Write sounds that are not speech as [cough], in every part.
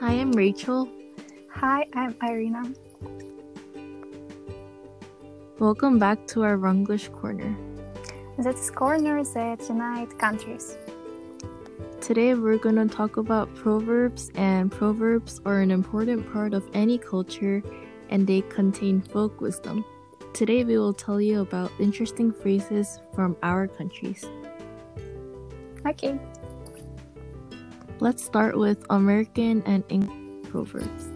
Hi, I'm Rachel. Hi, I'm Irina. Welcome back to our Runglish Corner. That is corner that unite countries. Today we're going to talk about proverbs, and proverbs are an important part of any culture and they contain folk wisdom. Today we will tell you about interesting phrases from our countries. Okay. Let's start with American and English proverbs.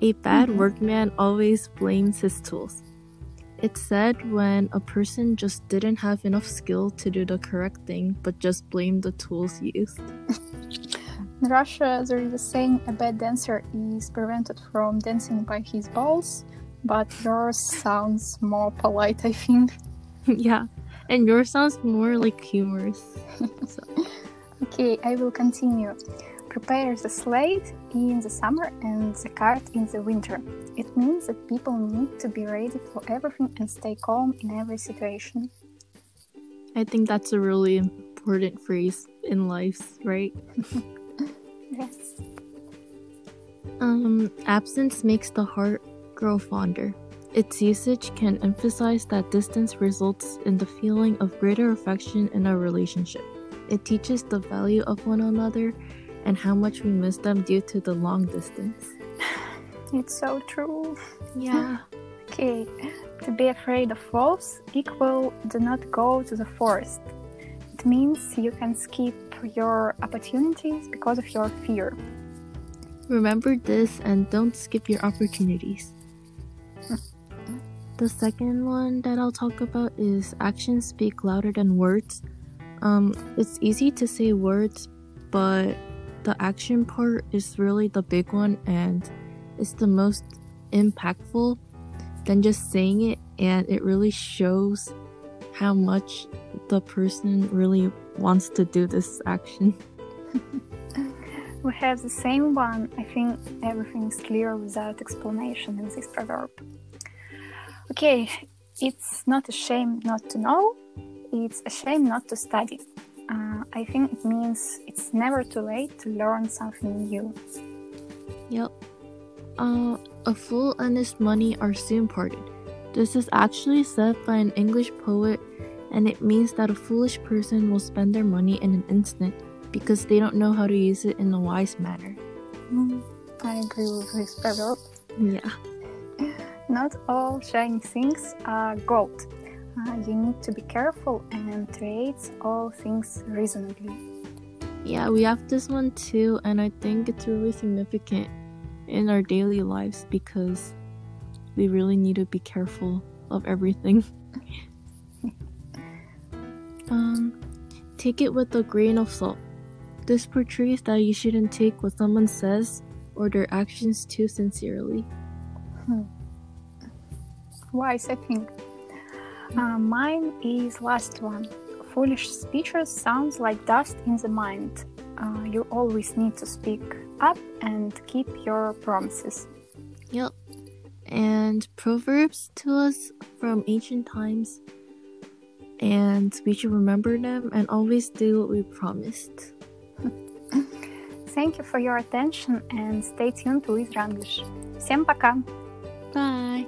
A bad Mhm. workman always blames his tools. It's said when a person just didn't have enough skill to do the correct thing but just blamed the tools used. [laughs] In Russia, there is a saying a bad dancer is prevented from dancing by his balls, but yours sounds more polite, I think. [laughs] yeah, and yours sounds more like humorous. [laughs] So, Okay, I will continue. Prepare the slate in the summer and the cart in the winter. It means that people need to be ready for everything and stay calm in every situation. I think that's a really important phrase in life, right? [laughs] Yes. Um, absence makes the heart grow fonder. Its usage can emphasize that distance results in the feeling of greater affection in a relationship. It teaches the value of one another and how much we miss them due to the long distance. [sighs] It's so true. Yeah. [laughs] Okay, to be afraid of wolves equal do not go to the forest. It means you can skip your opportunities because of your fear. Remember this and don't skip your opportunities. [laughs] The second one that I'll talk about is actions speak louder than words. Um, it's easy to say words, but the action part is really the big one and it's the most impactful than just saying it, and it really shows how much the person really wants to do this action. [laughs] We have the same one. I think everything is clear without explanation in this proverb. Okay, it's not a shame not to know, it's a shame not to study. Uh, I think it means it's never too late to learn something new. Yep. Uh, a fool and his money are soon parted. This is actually said by an English poet, and it means that a foolish person will spend their money in an instant because they don't know how to use it in a wise manner. Mm, I agree with this proverb. Yeah. [laughs] Not all shiny things are gold. Uh, you need to be careful and trade all things reasonably. Yeah, we have this one too, and I think it's really significant in our daily lives because we really need to be careful of everything. [laughs] um, take it with a grain of salt. This portrays that you shouldn't take what someone says or their actions too sincerely. Wise, I think. Uh, mine is last one. Foolish speeches sounds like dust in the mind. Uh, you always need to speak up and keep your promises. Yep. And proverbs to us from ancient times. And we should remember them and always do what we promised. [laughs] Thank you for your attention and stay tuned to with Runglish. Всем пока! Bye!